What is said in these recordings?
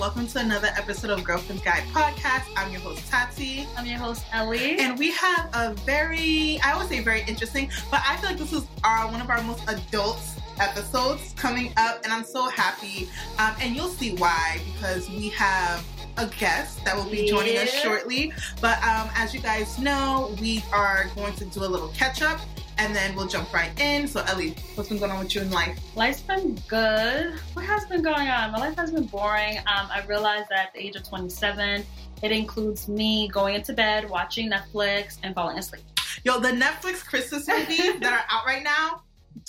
Welcome to another episode of Girlfriend's Guide podcast. I'm your host, Tati. I'm your host, Ellie. And we have a very, I would say very interesting, but I feel like this is our one of our most adult episodes coming up, and I'm so happy. Um, and you'll see why, because we have a guest that will be joining us shortly. But um, as you guys know, we are going to do a little catch up. And then we'll jump right in. So, Ellie, what's been going on with you in life? Life's been good. What has been going on? My life has been boring. Um, I realized that at the age of 27, it includes me going into bed, watching Netflix, and falling asleep. Yo, the Netflix Christmas movies that are out right now.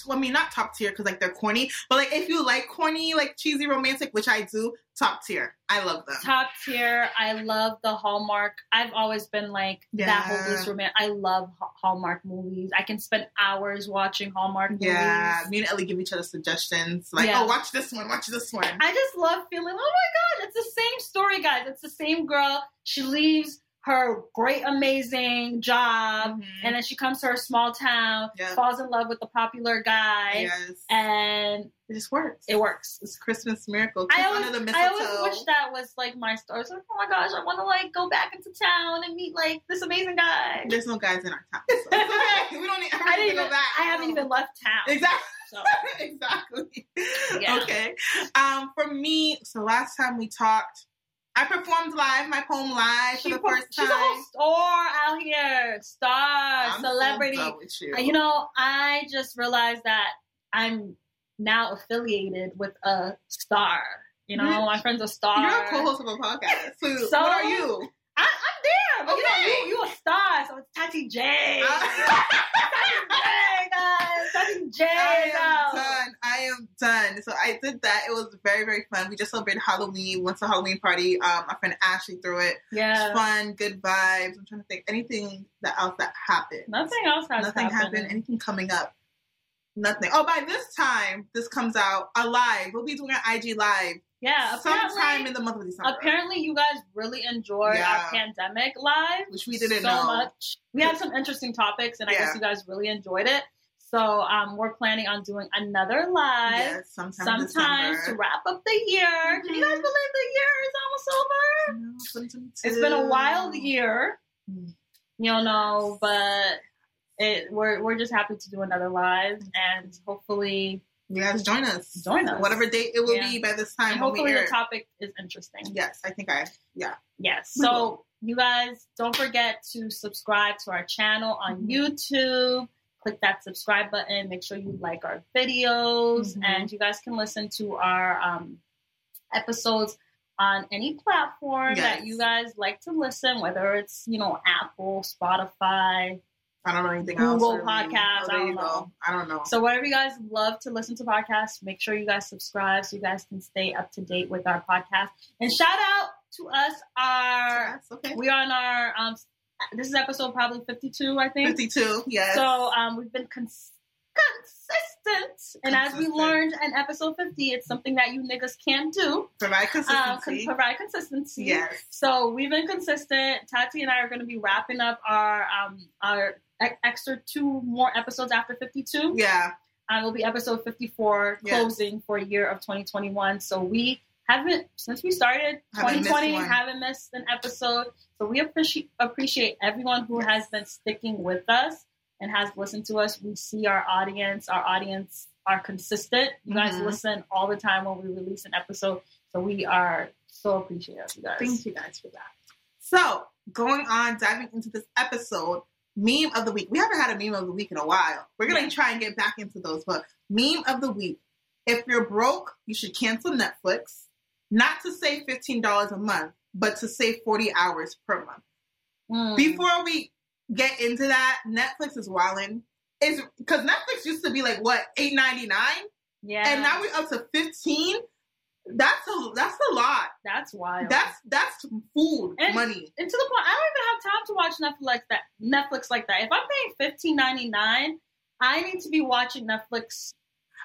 I mean, not top tier because like they're corny, but like if you like corny, like cheesy romantic, which I do, top tier. I love them. Top tier. I love the Hallmark. I've always been like that Yeah. hopeless romantic. I love Hallmark movies. I can spend hours watching Hallmark movies. Yeah, me and Ellie give each other suggestions. Like, Yeah. oh, watch this one, watch this one. I just love feeling, oh my god, it's the same story, guys. It's the same girl. She leaves her great, amazing job, Mhm. and then she comes to her small town, Yeah. falls in love with the popular guy, yes, and it just works. it works. It's Christmas miracle. I always, I always wish that was like my story. Like, oh my gosh, I want to like go back into town and meet like this amazing guy. There's no guys in our town. So okay. We don't need, I didn't even, back. I haven't even left town. Exactly. So exactly. Yeah. Okay. Um, for me, so last time we talked, I performed live, my poem live for the po- first she's time. a whole star out here, star, I'm celebrity. with you. You know, I just realized that I'm now affiliated with a star. You know, You're- my friend's a star. You're a co-host of a podcast. So, So- what are you? I, I'm there, but Okay. you know, you, you a star, so it's Tati J. Uh, Tati J, guys. Tati J. I am done. I am done. So I did that. It was very, very fun. We just celebrated Halloween. Went to a Halloween party. Um, my friend Ashley threw it. Yeah. Fun, good vibes. I'm trying to think anything that else that happened. Nothing else has Nothing happened. happened. Anything coming up? Nothing. Oh, by this time this comes out, alive. We'll be doing an IG live yeah, sometime apparently, in the month of December. apparently you guys really enjoyed Yeah. our pandemic live. which we didn't so know. much. We had some interesting topics, and I guess you guys really enjoyed it. So um, we're planning on doing another live Yes, sometime in sometimes to wrap up the year. Can you guys Mhm. believe the year is almost over? No, It's been a wild year, Mm. you know, but it, we're we're just happy to do another live, and hopefully, You guys join us. Join us. Whatever date it will Yeah. be by this time. and when we hopefully the topic is interesting. Yes, I think I. Yeah. Yes. We So will. you guys don't forget to subscribe to our channel on Mhm. YouTube. Click that subscribe button. Make sure you like our videos, Mhm. and you guys can listen to our um, episodes on any platform Yes. that you guys like to listen, whether it's you know Apple, Spotify. I don't know anything Google else. Podcasts, Oh, there I don't know. I don't know. So whatever you guys love to listen to podcasts, make sure you guys subscribe so you guys can stay up to date with our podcast. And shout out to us, our okay. we are on our um this is episode probably 52 i think 52. Yes. so um we've been cons- consistent and as we learned in episode 50 it's something that you niggas can't do provide um, consistency. provide consistency yes. so we've been consistent tati and i are going to be wrapping up our um our extra two more episodes after 52 Yeah. And it will be episode 54 Yes. closing for year of 2021 so we haven't since we started Haven't 2020 one. haven't missed an episode so we appreciate appreciate everyone who Yes. has been sticking with us and has listened to us we see our audience our audience are consistent you guys Mhm. listen all the time when we release an episode so we are so appreciative you guys Thank you guys for that. So, going on, diving into this episode, meme of the week. We haven't had a meme of the week in a while. We're going to Yeah. try and get back into those, but meme of the week. If you're broke, you should cancel Netflix. Not to save $15 a month, but to save 40 hours per month. Mm. Before we get into that, Netflix is wilding. Is because Netflix used to be like what eight ninety nine, yeah and now we're up to fifteen. That's a that's a lot. that's wild That's that's food And- money. and to the point, I don't even have time to watch Netflix that Netflix like that. If I'm paying fifteen ninety nine, I need to be watching Netflix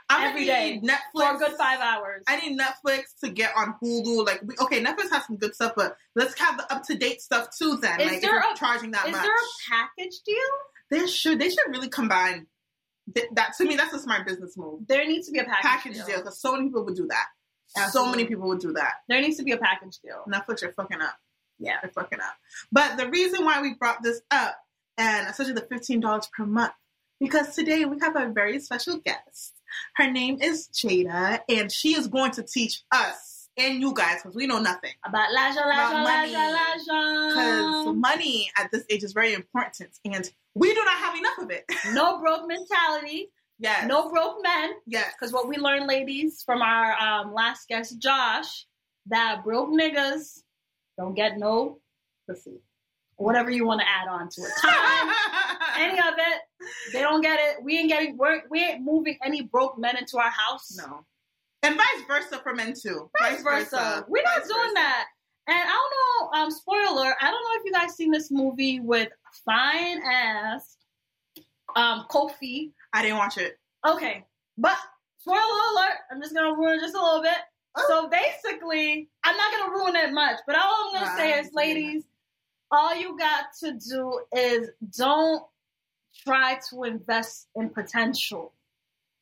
I'm every day Netflix for a good five hours. I need Netflix to get on Hulu. Like, we, okay, Netflix has some good stuff, but let's have the up to date stuff too. Then, Is like, if there you're a- charging that Is much, there a package deal? they should they should really combine. Th- that to me, that's a smart business move. There needs to be a package, Package deal. deal because so many people would do that. So many people would do that. There needs to be a package deal. Netflix, you're fucking up. Yeah. You're fucking up. But the reason why we brought this up, and especially the $15 per month, because today we have a very special guest. Her name is Jada, and she is going to teach us and you guys, because we know nothing. About Laja, Laja, money. Laja, Because Laja. money at this age is very important, and we do not have enough of it. No broke mentality. Yes. No broke men. Yes. Because what we learned, ladies, from our um, last guest, Josh, that broke niggas don't get no pussy. Whatever you want to add on to it. Time, any of it, they don't get it. We ain't getting, we're, we ain't moving any broke men into our house. no. And vice versa for men too. Vice versa. We're not Vice doing versa. that. And I don't know, um, spoiler, I don't know if you guys seen this movie with fine ass um Kofi. I didn't watch it. Okay. But spoiler alert, I'm just gonna ruin it just a little bit. Oh. So basically, I'm not gonna ruin it much, but all I'm gonna say is, ladies, all you got to do is don't try to invest in potential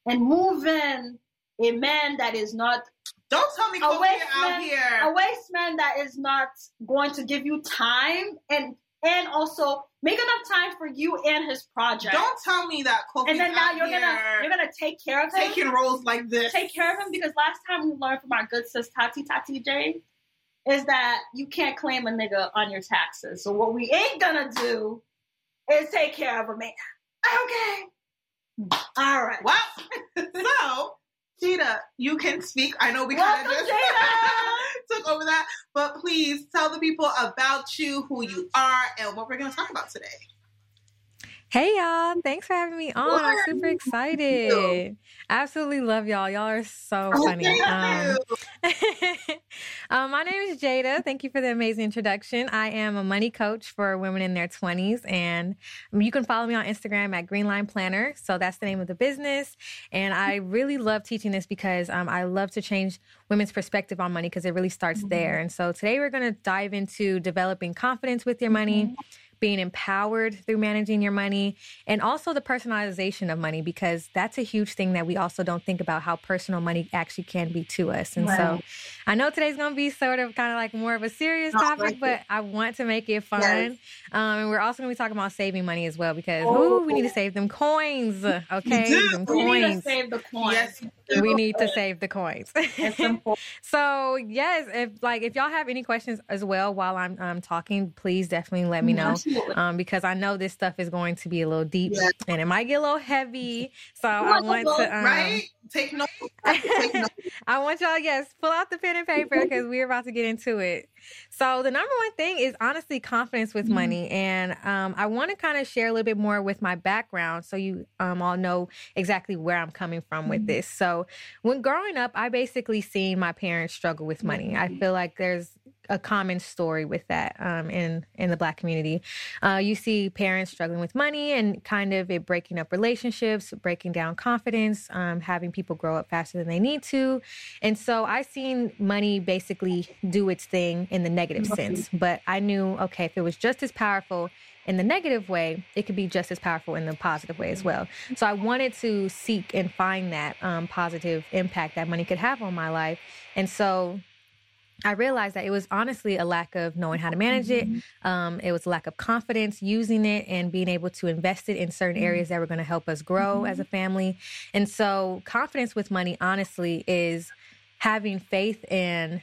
and move in a man that is not Don't tell me A waste man- here. a waste man that is not going to give you time and and also make enough time for you and his project. Don't tell me that Kofi and then now you're gonna you're gonna take care of him. taking roles like this. take care of him because last time we learned from our good sis Tati Tati J is that you can't claim a nigga on your taxes. So what we ain't gonna do is take care of a man. Okay. Hmm. All right. Well, so Cheetah, you can speak. I know we kind of just took over that, but please tell the people about you, who you are, and what we're going to talk about today. Hey y'all, thanks for having me on. I'm super excited. Absolutely love y'all. Y'all are so funny. Um, um, my name is Jada. Thank you for the amazing introduction. I am a money coach for women in their 20s, and um, you can follow me on Instagram at Greenline Planner. So that's the name of the business. And I really love teaching this because um, I love to change women's perspective on money because it really starts there. And so today we're going to dive into developing confidence with your money. Being empowered through managing your money and also the personalization of money because that's a huge thing that we also don't think about how personal money actually can be to us. And so Right. I know today's going to be sort of kind of like more of a serious topic, like but it. I want to make it fun. Yes. Um, and we're also going to be talking about saving money as well because Oh. ooh, we need to save them coins. Okay, do. them We need to save the coins. Yes, We need to save the coins. It's so yes, if like if y'all have any questions as well while I'm um, talking, please definitely let me know um, because I know this stuff is going to be a little deep Yeah. and it might get a little heavy. So I want to um, right? Take notes. Take notes. I want y'all, yes, pull out the pen and paper because we're about to get into it. So the number one thing is honestly confidence with money, and um, I want to kind of share a little bit more with my background so you um, all know exactly where I'm coming from with this. So when growing up, I basically seen my parents struggle with money. I feel like there's a common story with that um, in in the black community. Uh, you see parents struggling with money and kind of it breaking up relationships, breaking down confidence, um, having people grow up faster than they need to, and so I seen money basically do its thing in the negative sense. But I knew okay, if it was just as powerful in the negative way, it could be just as powerful in the positive way as well. So I wanted to seek and find that um, positive impact that money could have on my life, and so I realized that it was honestly a lack of knowing how to manage it. Um, it was a lack of confidence using it and being able to invest it in certain areas that were going to help us grow as a family. And so, confidence with money, honestly, is having faith and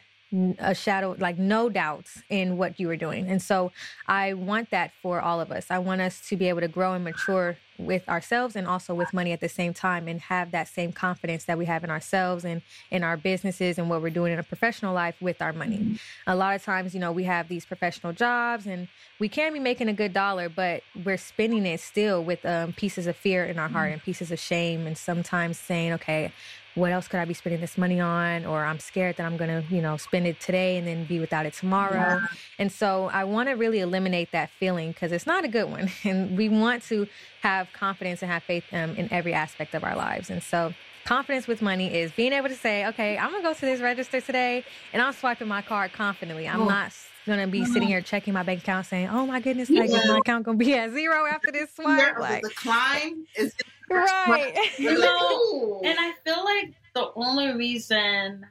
a shadow, like no doubts in what you are doing. And so, I want that for all of us. I want us to be able to grow and mature with ourselves and also with money at the same time and have that same confidence that we have in ourselves and in our businesses and what we're doing in a professional life with our money. A lot of times, you know, we have these professional jobs and we can be making a good dollar, but we're spending it still with um, pieces of fear in our heart and pieces of shame and sometimes saying, okay, what else could I be spending this money on? Or I'm scared that I'm going to, you know, spend it today and then be without it tomorrow. And so I want to really eliminate that feeling because it's not a good one. And we want to have confidence and have faith um, in every aspect of our lives. And so confidence with money is being able to say, okay, I'm going to go to this register today and I'm swiping my card confidently. I'm Oh. not going to be sitting here checking my bank account saying, oh my goodness, like, is my account going to be at zero after this Fear swipe? of Like, the decline is right. You know, And I feel like the only reason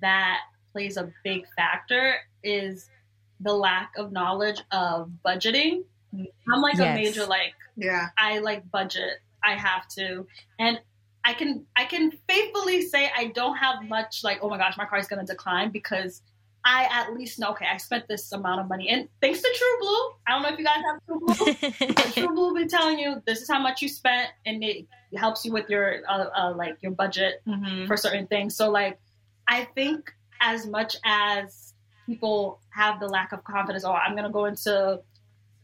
that plays a big factor is the lack of knowledge of budgeting. I'm like Yes. a major like Yeah. I like budget. I have to. And I can I can faithfully say I don't have much like, oh my gosh, my car is gonna decline because I at least know, okay, I spent this amount of money. And thanks to True Blue, I don't know if you guys have True Blue. but True Blue will be telling you this is how much you spent and it helps you with your uh, uh, like your budget Mm-hmm. for certain things. So like I think as much as people have the lack of confidence, oh, I'm gonna go into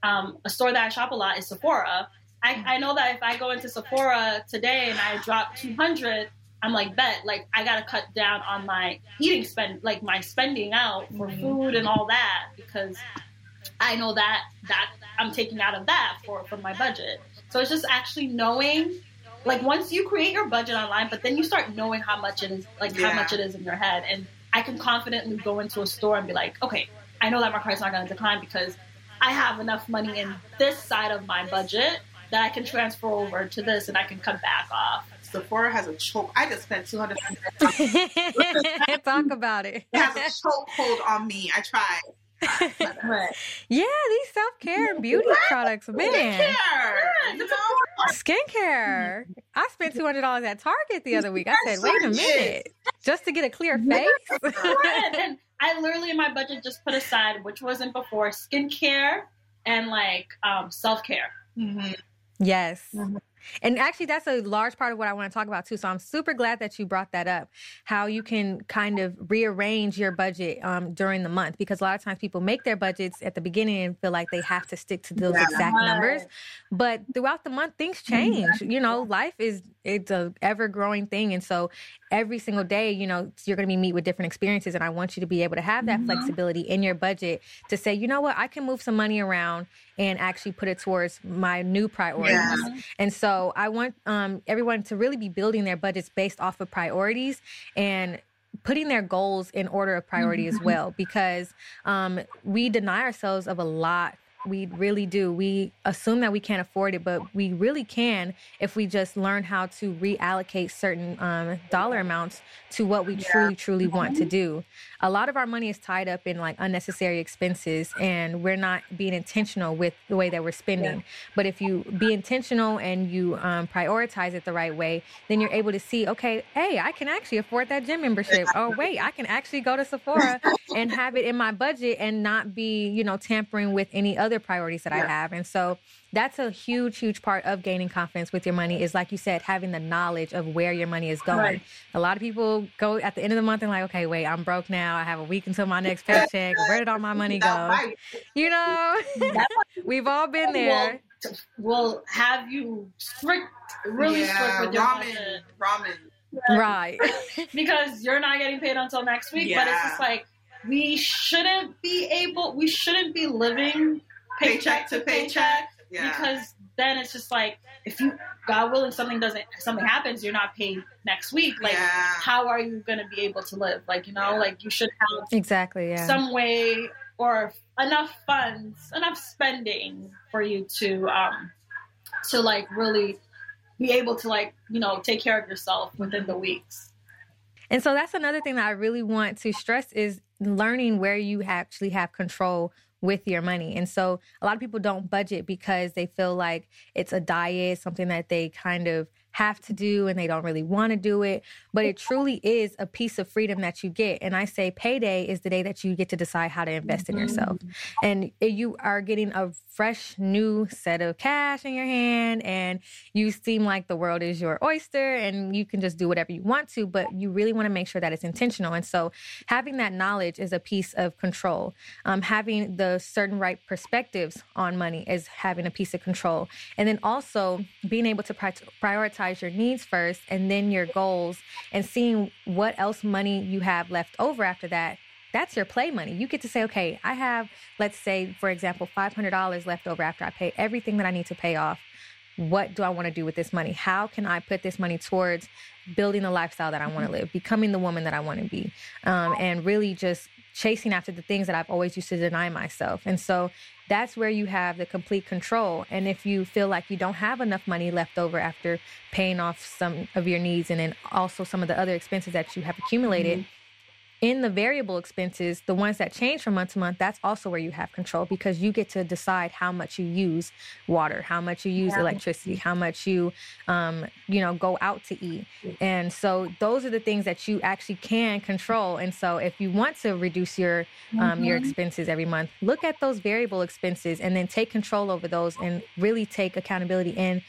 um, a store that I shop a lot is Sephora. I, I know that if I go into Sephora today and I drop 200, I'm like, bet, like I gotta cut down on my eating spend, like my spending out for Mhm. food and all that because I know that that I'm taking out of that for for my budget. So it's just actually knowing, like once you create your budget online, but then you start knowing how much it is, like Yeah. how much it is in your head, and I can confidently go into a store and be like, okay, I know that my car is not going to decline because I have enough money in this side of my budget that I can transfer over to this and I can cut back off. Sephora has a choke. I just spent two hundred. Talk about it. It has a chokehold on me. I tried. Right. Yeah, these self care and beauty products, man. Skincare, you know? Skincare. I spent two hundred dollars at Target the other week. I said, wait a minute, just to get a clear face. And I literally in my budget just put aside, which wasn't before, skincare and like um, self care. Mhm. yes. Mhm. And actually, that's a large part of what I want to talk about too. So I'm super glad that you brought that up. How you can kind of rearrange your budget um, during the month, because a lot of times people make their budgets at the beginning and feel like they have to stick to those Yeah. exact numbers. But throughout the month, things change. You know, life is it's a ever growing thing, and so every single day, you know, you're going to be meet with different experiences, and I want you to be able to have that Mhm. flexibility in your budget to say, you know what, I can move some money around and actually put it towards my new priorities. Yeah. And so I want um, everyone to really be building their budgets based off of priorities and putting their goals in order of priority as well, because um, we deny ourselves of a lot. We really do. We assume that we can't afford it, but we really can if we just learn how to reallocate certain um, dollar amounts to what we truly, truly want to do. A lot of our money is tied up in like unnecessary expenses, and we're not being intentional with the way that we're spending. But if you be intentional and you um, prioritize it the right way, then you're able to see, okay, hey, I can actually afford that gym membership. Oh, wait, I can actually go to Sephora and have it in my budget and not be, you know, tampering with any other priorities that I have. And so that's a huge, huge part of gaining confidence with your money is, like you said, having the knowledge of where your money is going. Right. A lot of people go at the end of the month and like, okay, wait, I'm broke now. I have a week until my next paycheck. Where did all my money go? Right. You know, we've all been there. Will have you strict, really yeah, strict with your ramen, budget ramen. Right. because you're not getting paid until next week. But it's just like we shouldn't be able, we shouldn't be living Paycheck to paycheck. Yeah. because then it's just like if you god willing something doesn't something happens you're not paid next week like yeah. how are you going to be able to live like you know Yeah. like you should have Exactly. Yeah. some way or enough funds enough spending for you to um to like really be able to like you know take care of yourself within the weeks And so that's another thing that I really want to stress is learning where you actually have control with your money. And so a lot of people don't budget because they feel like it's a diet, something that they kind of have to do and they don't really want to do it. But it truly is a piece of freedom that you get. And I say payday is the day that you get to decide how to invest in yourself. And you are getting a fresh new set of cash in your hand and you seem like the world is your oyster and you can just do whatever you want to, but you really want to make sure that it's intentional. And so having that knowledge is a piece of control. Um, having the certain right perspectives on money is having a piece of control. And then also being able to pri- prioritize your needs first and then your goals and seeing what else money you have left over after that that's your play money. You get to say, okay, I have, let's say, for example, $500 left over after I pay everything that I need to pay off. What do I want to do with this money? How can I put this money towards building the lifestyle that I want to live, becoming the woman that I want to be, um, and really just chasing after the things that I've always used to deny myself? And so that's where you have the complete control. And if you feel like you don't have enough money left over after paying off some of your needs and then also some of the other expenses that you have accumulated, mm-hmm. In the variable expenses, the ones that change from month to month, that's also where you have control because you get to decide how much you use water, how much you use yeah. electricity, how much you, um, you know, go out to eat. And so those are the things that you actually can control. And so if you want to reduce your um, mm-hmm. your expenses every month, look at those variable expenses and then take control over those and really take accountability and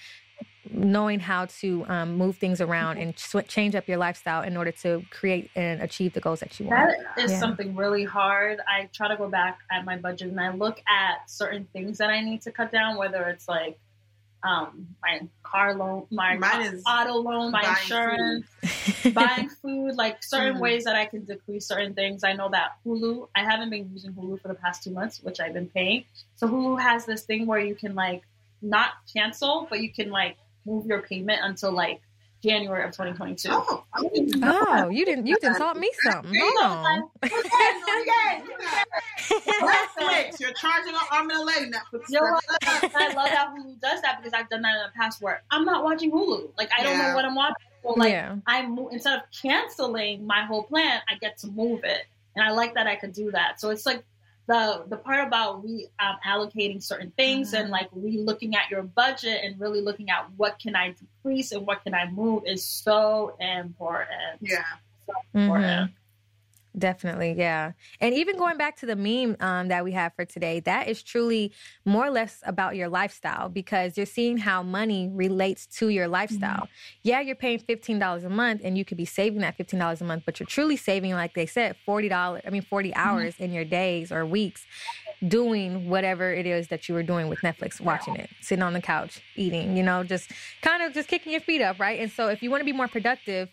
knowing how to um, move things around and sw- change up your lifestyle in order to create and achieve the goals that you want. That is yeah. something really hard. I try to go back at my budget and I look at certain things that I need to cut down, whether it's like um, my car loan, my auto loan, my insurance, food. buying food, like certain mm-hmm. ways that I can decrease certain things. I know that Hulu, I haven't been using Hulu for the past two months, which I've been paying. So Hulu has this thing where you can like not cancel, but you can like move your payment until like January of 2022. Oh, oh you didn't you didn't taught me something. Hold on. Netflix, you're charging an arm and a leg Netflix. You know I love that Hulu does that because I've done that in the past where I'm not watching Hulu. Like I don't yeah. know what I'm watching. So like yeah. I instead of canceling my whole plan, I get to move it. And I like that I could do that. So it's like the the part about re um, allocating certain things mm-hmm. and like re looking at your budget and really looking at what can I decrease and what can I move is so important. Yeah. So important. Mm-hmm. Definitely, yeah. And even going back to the meme um, that we have for today, that is truly more or less about your lifestyle because you're seeing how money relates to your lifestyle. Mm-hmm. Yeah, you're paying $15 a month and you could be saving that $15 a month, but you're truly saving, like they said, $40, I mean, 40 mm-hmm. hours mm-hmm. in your days or weeks doing whatever it is that you were doing with Netflix, watching it, sitting on the couch, eating, you know, just kind of just kicking your feet up, right? And so if you want to be more productive,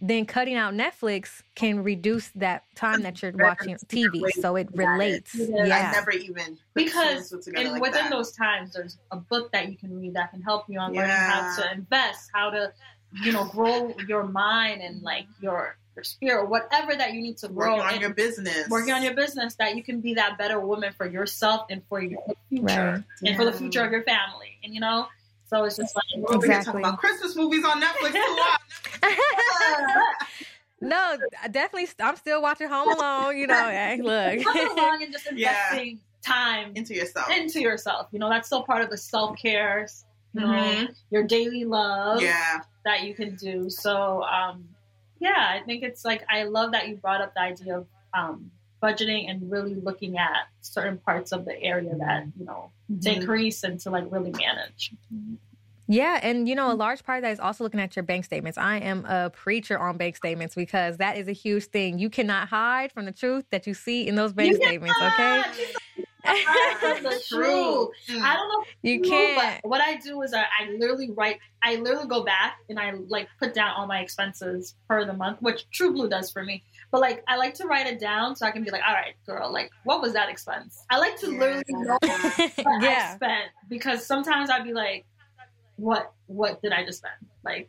then cutting out Netflix can reduce that time that you're watching TV. So it relates. Yeah. I never even because and like within that. those times, there's a book that you can read that can help you on yeah. learning how to invest, how to, you know, grow your mind and like your your spirit, whatever that you need to grow working on your business, working on your business, that you can be that better woman for yourself and for your future right. and yeah. for the future of your family. And you know, so it's just like exactly. we talk about Christmas movies on Netflix too. no, definitely. I'm still watching Home Alone. You know, hey, look. Home Alone and just investing yeah. time into yourself. Into yourself. You know, that's still part of the self care. You mm-hmm. know, your daily love. Yeah. That you can do. So, um, yeah, I think it's like I love that you brought up the idea of um, budgeting and really looking at certain parts of the area that you know mm-hmm. decrease and to like really manage. Yeah, and you know, a large part of that is also looking at your bank statements. I am a preacher on bank statements because that is a huge thing. You cannot hide from the truth that you see in those bank statements, okay? the truth. I don't know. You can't. But what I do is I, I literally write. I literally go back and I like put down all my expenses per the month, which True Blue does for me. But like, I like to write it down so I can be like, all right, girl, like, what was that expense? I like to yeah. literally know what yeah. I spent because sometimes I'd be like, what what did I just spend? Like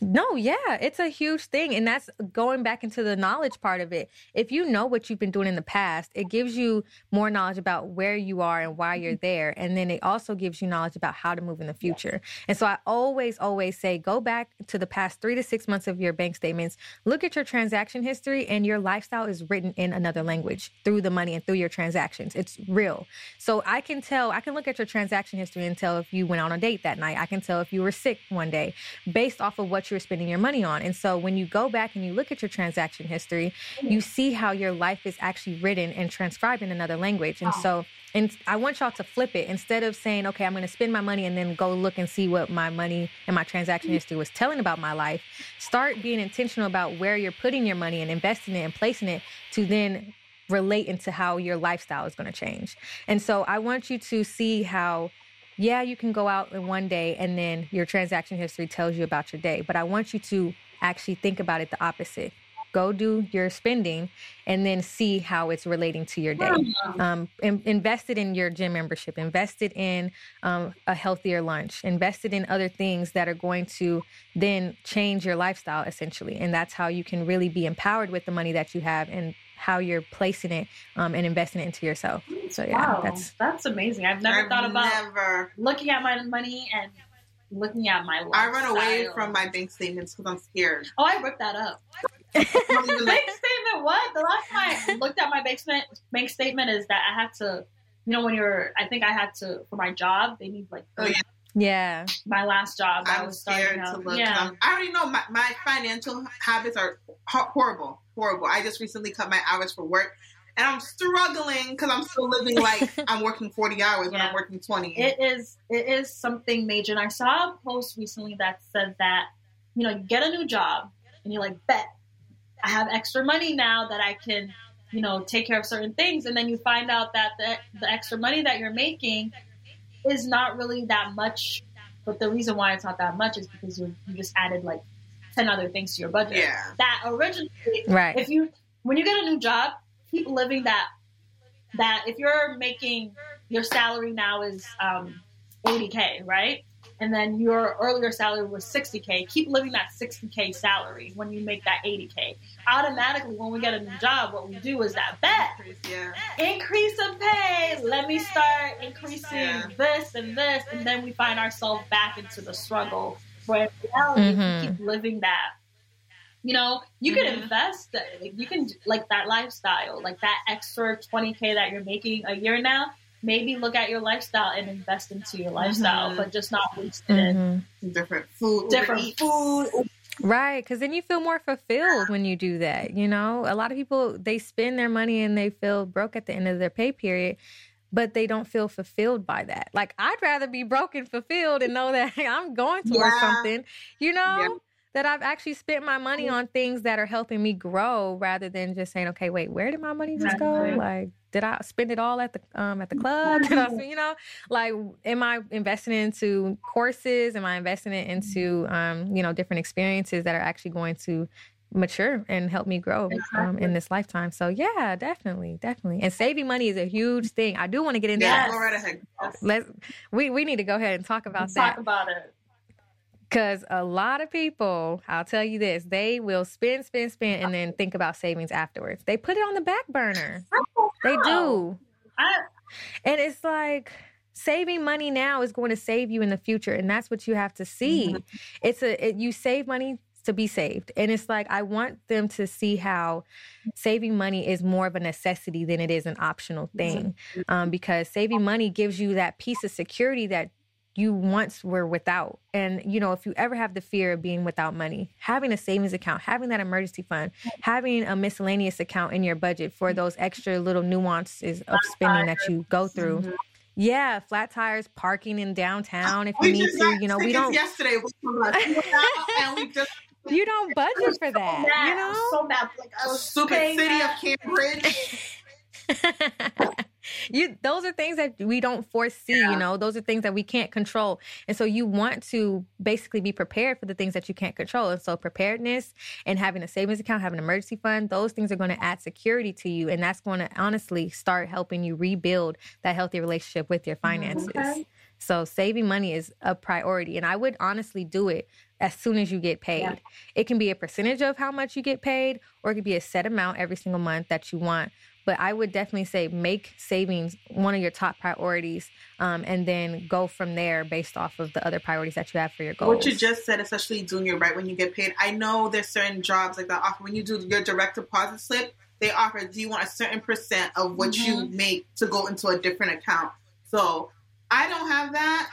no, yeah, it's a huge thing. And that's going back into the knowledge part of it. If you know what you've been doing in the past, it gives you more knowledge about where you are and why you're mm-hmm. there. And then it also gives you knowledge about how to move in the future. And so I always, always say go back to the past three to six months of your bank statements, look at your transaction history, and your lifestyle is written in another language through the money and through your transactions. It's real. So I can tell, I can look at your transaction history and tell if you went on a date that night. I can tell if you were sick one day based off of what you're spending your money on. And so when you go back and you look at your transaction history, you mm-hmm. see how your life is actually written and transcribed in another language. And oh. so and I want y'all to flip it instead of saying, okay, I'm going to spend my money and then go look and see what my money and my transaction mm-hmm. history was telling about my life. Start being intentional about where you're putting your money and investing it and placing it to then relate into how your lifestyle is going to change. And so I want you to see how yeah, you can go out in one day and then your transaction history tells you about your day. But I want you to actually think about it the opposite. Go do your spending and then see how it's relating to your day. Um, in, invested in your gym membership, invested in um, a healthier lunch, invested in other things that are going to then change your lifestyle essentially. And that's how you can really be empowered with the money that you have and how you're placing it um, and investing it into yourself. So yeah, wow, that's that's amazing. I've never I've thought about never... looking at my money and looking at my. I run away from my bank statements because I'm scared. Oh, I ripped that up. bank statement what? The last time I looked at my basement bank statement is that I had to, you know, when you're, I think I had to for my job. They need like, Oh, yeah. Yeah. my last job. I I was starting scared to look. Yeah. I'm- I already know my, my financial habits are horrible, horrible. I just recently cut my hours for work, and I'm struggling because I'm still living like I'm working 40 hours when I'm working 20. It is it is something major. And I saw a post recently that said that, you know, you get a new job and you're like, bet I have extra money now that I can, you know, take care of certain things. And then you find out that the, the extra money that you're making is not really that much. But the reason why it's not that much is because you you just added like 10 other things to your budget. yeah. That originally Right. if you when you get a new job, keep living that that if you're making your salary now is um, 80k, right? And then your earlier salary was 60k. Keep living that 60k salary when you make that 80k. Automatically, when we get a new job, what we do is that bet Yeah. increase the pay. Let me start increasing Yeah. this and this, and then we find ourselves back into the struggle. But in reality, if Mhm. you keep living that, you know, you can Mhm. invest. Like, you can like that lifestyle, like that extra twenty k that you're making a year now. Maybe look at your lifestyle and invest into your lifestyle, Mhm. but just not waste it in Mhm. Different food. Different Eats. food. Right, because then you feel more fulfilled when you do that. You know, a lot of people they spend their money and they feel broke at the end of their pay period, but they don't feel fulfilled by that. Like I'd rather be broke and fulfilled and know that I'm going towards Yeah. something. You know. Yeah. That I've actually spent my money on things that are helping me grow, rather than just saying, "Okay, wait, where did my money just go? Like, did I spend it all at the um at the club? Did I, you know, like, am I investing into courses? Am I investing it into um you know different experiences that are actually going to mature and help me grow um, in this lifetime? So yeah, definitely, definitely. And saving money is a huge thing. I do want to get into Yeah. that. Go. Let's we we need to go ahead and talk about Let's that. talk about it. Because a lot of people, I'll tell you this, they will spend, spend, spend, and then think about savings afterwards. They put it on the back burner. They do. I, And it's like saving money now is going to save you in the future. And that's what you have to see. It's a, it, you save money to be saved. And it's like, I want them to see how saving money is more of a necessity than it is an optional thing. Um, because saving money gives you that piece of security that you once were without. And, you know, if you ever have the fear of being without money, having a savings account, having that emergency fund, having a miscellaneous account in your budget for those extra little nuances of spending that you go through. Mm-hmm. Yeah, flat tires, parking in downtown if you We need to. You know, we don't Yesterday, we were like, just you don't budget for that. mad. You I know? so mad. Like I was stupid paying city that. of Cambridge. you those are things that we don't foresee Yeah. you know? Those are things that we can't control. And so you want to basically be prepared for the things that you can't control. And so preparedness and having a savings account having an emergency fund those things are going to add security to you. And that's going to honestly start helping you rebuild that healthy relationship with your mm-hmm. finances. Okay. so saving money is a priority. And i would honestly do it as soon as you get paid. Yeah. it can be a percentage of how much you get paid or it could be a set amount every single month that you want but i would definitely say make savings one of your top priorities um, and then go from there based off of the other priorities that you have for your goals What you just said, especially junior, right when you get paid. I know there's certain jobs like that offer when you do your direct deposit slip. They offer, do you want a certain percent of what you make to go into a different account? So I don't have that.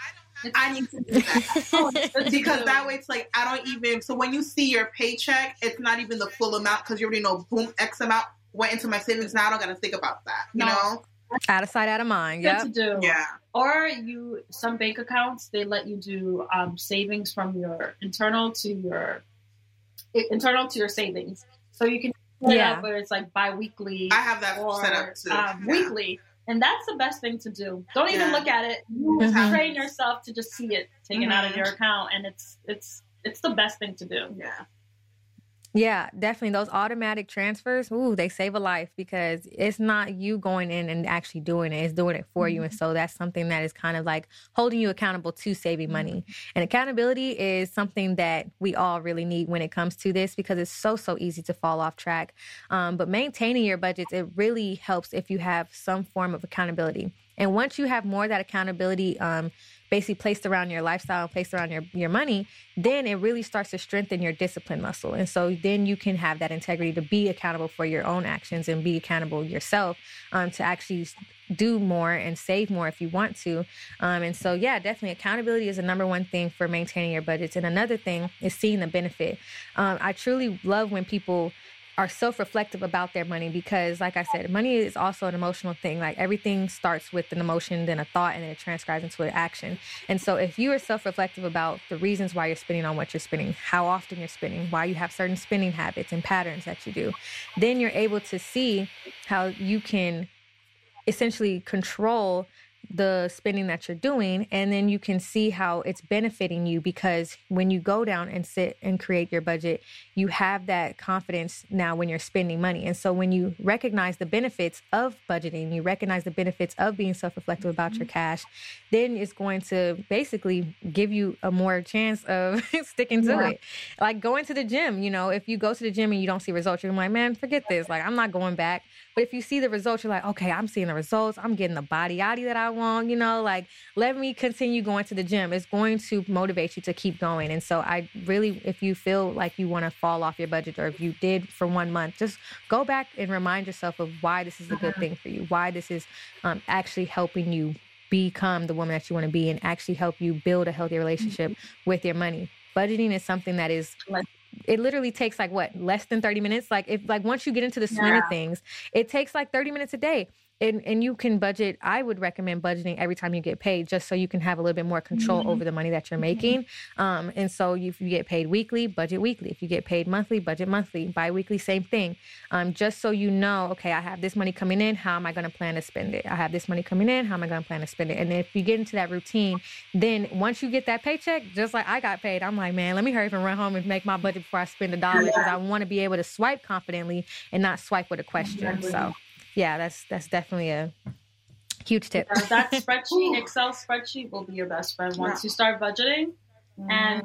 I need to do that because that way it's like I don't even. So when you see your paycheck, it's not even the full amount because you already know, boom, X amount went into my savings. Now I don't got to think about that. You No. know? out of sight out of mind Good yep to do. Yeah. Or you some bank accounts they let you do um, savings from your internal to your internal to your savings, so you can Yeah. up where it's like biweekly I have that or set up too. um, Yeah. weekly, and that's the best thing to do. Don't even Yeah. look at it. You Mhm. train yourself to just see it taken out of Mhm. your account, and it's it's it's the best thing to do. Yeah. Yeah, definitely. Those automatic transfers, ooh, they save a life because it's not you going in and actually doing it. It's doing it for you. And so that's something that is kind of like holding you accountable to saving money. And accountability is something that we all really need when it comes to this because it's so, so easy to fall off track. Um, but maintaining your budgets, it really helps if you have some form of accountability. And once you have more of that accountability, um, basically placed around your lifestyle placed around your, your money, then it really starts to strengthen your discipline muscle. And so then you can have that integrity to be accountable for your own actions and be accountable yourself um, to actually do more and save more if you want to. Um, and so, yeah, definitely accountability is the number one thing for maintaining your budgets. And another thing is seeing the benefit. Um, I truly love when people are self-reflective about their money because like i said money is also an emotional thing. Like everything starts with an emotion then a thought and then it transcribes into an action. And so if you are self-reflective about the reasons why you're spending on what you're spending how often you're spending why you have certain spending habits and patterns that you do then you're able to see how you can essentially control the spending that you're doing and then you can see how it's benefiting you because when you go down and sit and create your budget you have that confidence now when you're spending money. And so when you recognize the benefits of budgeting you recognize the benefits of being self-reflective about your mm-hmm. cash then it's going to basically give you a more chance of sticking to yeah. it. Like going to the gym you know if you go to the gym and you don't see results you're like man forget this. Like i'm not going back but if you see the results you're like okay i'm seeing the results i'm getting the body yaddy that i want, you know, like let me continue going to the gym. It's going to motivate you to keep going. And so I really, if you feel like you want to fall off your budget or if you did for one month, just go back and remind yourself of why this is a good thing for you, why this is um, actually helping you become the woman that you want to be and actually help you build a healthy relationship with your money. Budgeting is something that is it literally takes like what less than 30 minutes like if like once you get into the swing yeah. of things it takes like 30 minutes a day and and you can budget i would recommend budgeting every time you get paid just so you can have a little bit more control mm-hmm. over the money that you're making. Um, and so if you get paid weekly budget weekly. If you get paid monthly budget monthly. Bi-weekly same thing. Um, just so you know okay i have this money coming in how am i going to plan to spend it? I have this money coming in how am i going to plan to spend it? And if you get into that routine then once you get that paycheck just like i got paid i'm like man let me hurry up and run home and make my budget before i spend a dollar because i want to be able to swipe confidently and not swipe with a question so yeah, that's that's definitely a huge tip. Yeah, that spreadsheet, Excel spreadsheet, will be your best friend once yeah. you start budgeting, mm-hmm. and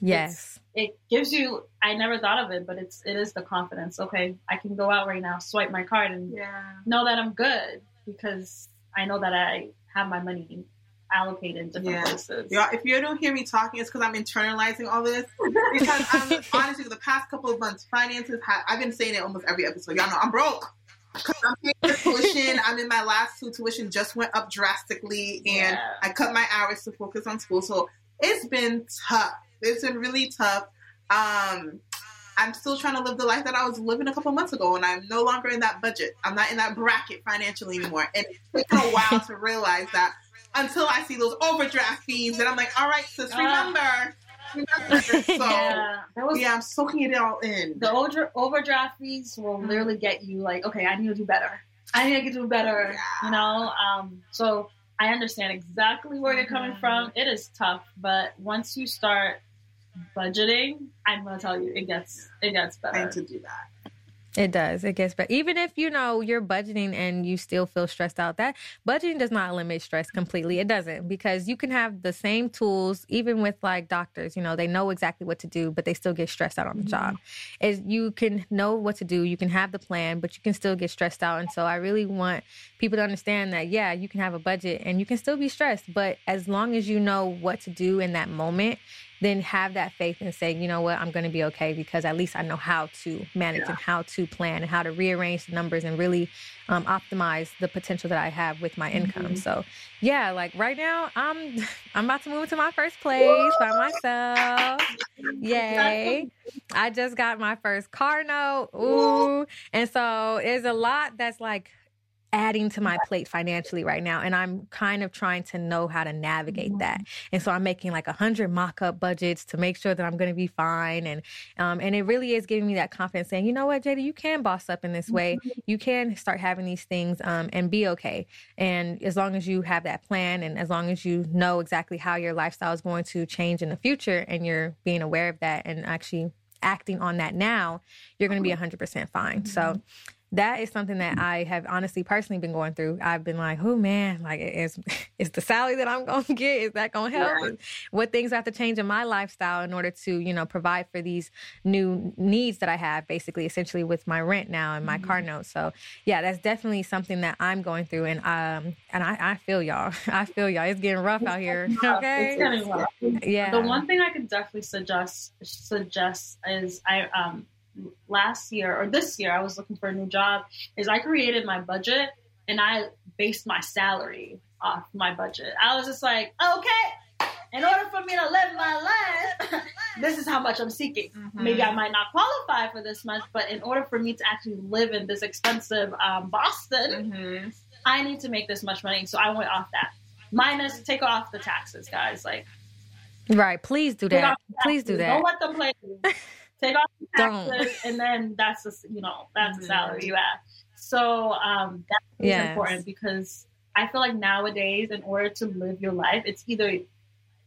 yes, it gives you. I never thought of it, but it's it is the confidence. Okay, I can go out right now, swipe my card, and yeah. know that I'm good because I know that I have my money allocated in different yeah. places. Yeah, if you don't hear me talking, it's because I'm internalizing all this. Because I'm honestly, the past couple of months, finances. Have, I've been saying it almost every episode. Y'all know I'm broke. Because I'm paying for tuition. I'm in my last two tuition just went up drastically, and yeah. I cut my hours to focus on school. So it's been tough. It's been really tough. Um, I'm still trying to live the life that I was living a couple months ago, and I'm no longer in that budget. I'm not in that bracket financially anymore. And it's taken a while to realize that until I see those overdraft fees, and I'm like, all right, sis, remember, so yeah, was, yeah, I'm soaking it all in. The over, overdraft fees will mm-hmm. literally get you like, okay, I need to do better. I need to do better. Yeah. You know, um, so I understand exactly where you're coming from. Mm-hmm. It is tough, but once you start budgeting, I'm gonna tell you, it gets it gets better. I need to do that. It does. It gets better. Even if you know you're budgeting and you still feel stressed out, that budgeting does not eliminate stress completely. It doesn't because you can have the same tools, even with like doctors. You know, they know exactly what to do, but they still get stressed out on the mm-hmm. job. Is you can know what to do, you can have the plan, but you can still get stressed out. And so I really want people to understand that yeah, you can have a budget and you can still be stressed, but as long as you know what to do in that moment then have that faith and say, you know what, I'm going to be okay because at least I know how to manage yeah. and how to plan and how to rearrange the numbers and really um, optimize the potential that I have with my income. Mm-hmm. So, yeah, like right now, I'm I'm about to move to my first place by myself. Yay! I just got my first car note. Ooh, and so there's a lot that's like adding to my plate financially right now and i'm kind of trying to know how to navigate that. Mm-hmm. and so i'm making like a hundred mock-up budgets to make sure that i'm going to be fine and um, and it really is giving me that confidence saying you know what jada you can boss up in this way. Mm-hmm. you can start having these things um, and be okay. And as long as you have that plan and as long as you know exactly how your lifestyle is going to change in the future and you're being aware of that and actually acting on that now you're going to be 100% fine. So that is something that I have honestly personally been going through. I've been like, oh man, like is is the salary that I'm gonna get, is that gonna help? What things I have to change in my lifestyle in order to, you know, provide for these new needs that I have, basically, essentially with my rent now and my mm-hmm. car note. So yeah, that's definitely something that I'm going through and um and I, I feel y'all. I feel y'all. It's getting rough out here. Okay. It's getting rough. Yeah. The one thing I could definitely suggest suggest is I um last year or this year I was looking for a new job is I created my budget and I based my salary off my budget. I was just like, okay, in order for me to live my life, this is how much I'm seeking. Mm-hmm. Maybe I might not qualify for this much, but in order for me to actually live in this expensive um, Boston, mm-hmm. I need to make this much money. So I went off that. Minus, take off the taxes, guys. Like, right? Please do that. Please do that. Don't let them play. take off the taxes, and then that's just you know that's mm-hmm. a salary you have. So um, that is yes. important because I feel like nowadays, in order to live your life, it's either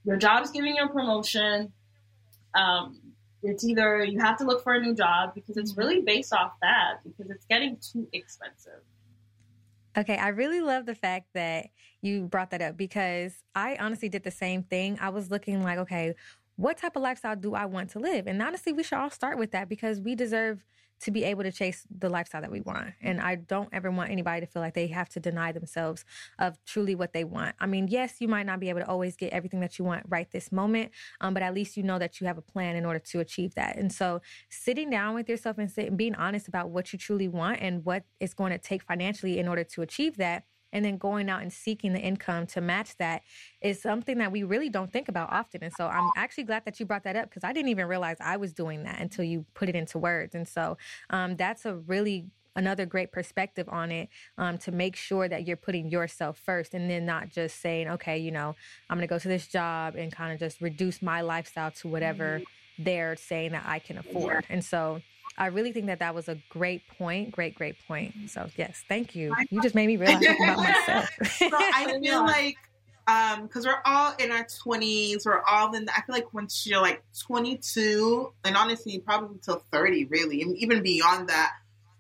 your job's giving you a promotion. Um, it's either you have to look for a new job because it's really based off that because it's getting too expensive. Okay, I really love the fact that you brought that up because I honestly did the same thing. I was looking like, okay, what type of lifestyle do I want to live? And honestly, we should all start with that because we deserve to be able to chase the lifestyle that we want. And I don't ever want anybody to feel like they have to deny themselves of truly what they want. I mean, yes, you might not be able to always get everything that you want right this moment, um, but at least you know that you have a plan in order to achieve that. And so sitting down with yourself and, sit, and being honest about what you truly want and what it's going to take financially in order to achieve that and then going out and seeking the income to match that is something that we really don't think about often. And so I'm actually glad that you brought that up because I didn't even realize I was doing that until you put it into words. And so um, that's a really another great perspective on it um, to make sure that you're putting yourself first and then not just saying, okay, you know, I'm going to go to this job and kind of just reduce my lifestyle to whatever mm-hmm. they're saying that I can afford. And so I really think that that was a great point. Great, great point. So yes, thank you. You just made me realize about myself. so I feel like um because we're all in our 20s we're all in the, i feel like once you're like 22 and honestly probably until 30 really and even beyond that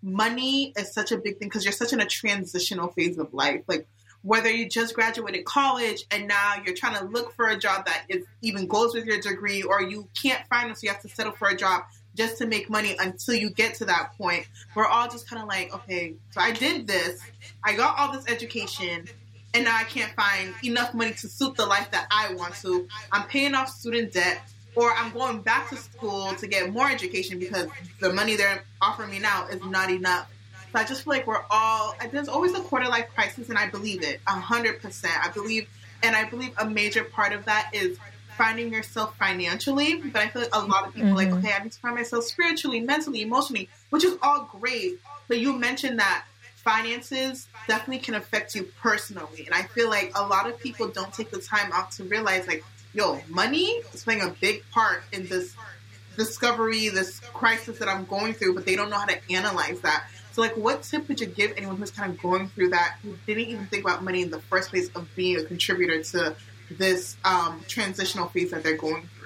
money is such a big thing because you're such in a transitional phase of life like whether you just graduated college and now you're trying to look for a job that is even goes with your degree or you can't find one so you have to settle for a job just to make money until you get to that point. We're all just kind of like, okay, so I did this, I got all this education, and now I can't find enough money to suit the life that I want to. I'm paying off student debt, or I'm going back to school to get more education because the money they're offering me now is not enough. So I just feel like we're all, there's always a quarter life crisis, and I believe it, 100%. I believe, and I believe a major part of that is finding yourself financially, but I feel like a lot of people mm-hmm. like, okay, I need to find myself spiritually, mentally, emotionally, which is all great. But you mentioned that finances definitely can affect you personally. And I feel like a lot of people don't take the time out to realize like, yo, money is playing a big part in this discovery, this crisis that I'm going through, but they don't know how to analyze that. So, like, what tip would you give anyone who's kind of going through that, who didn't even think about money in the first place of being a contributor to this um, transitional phase that they're going through?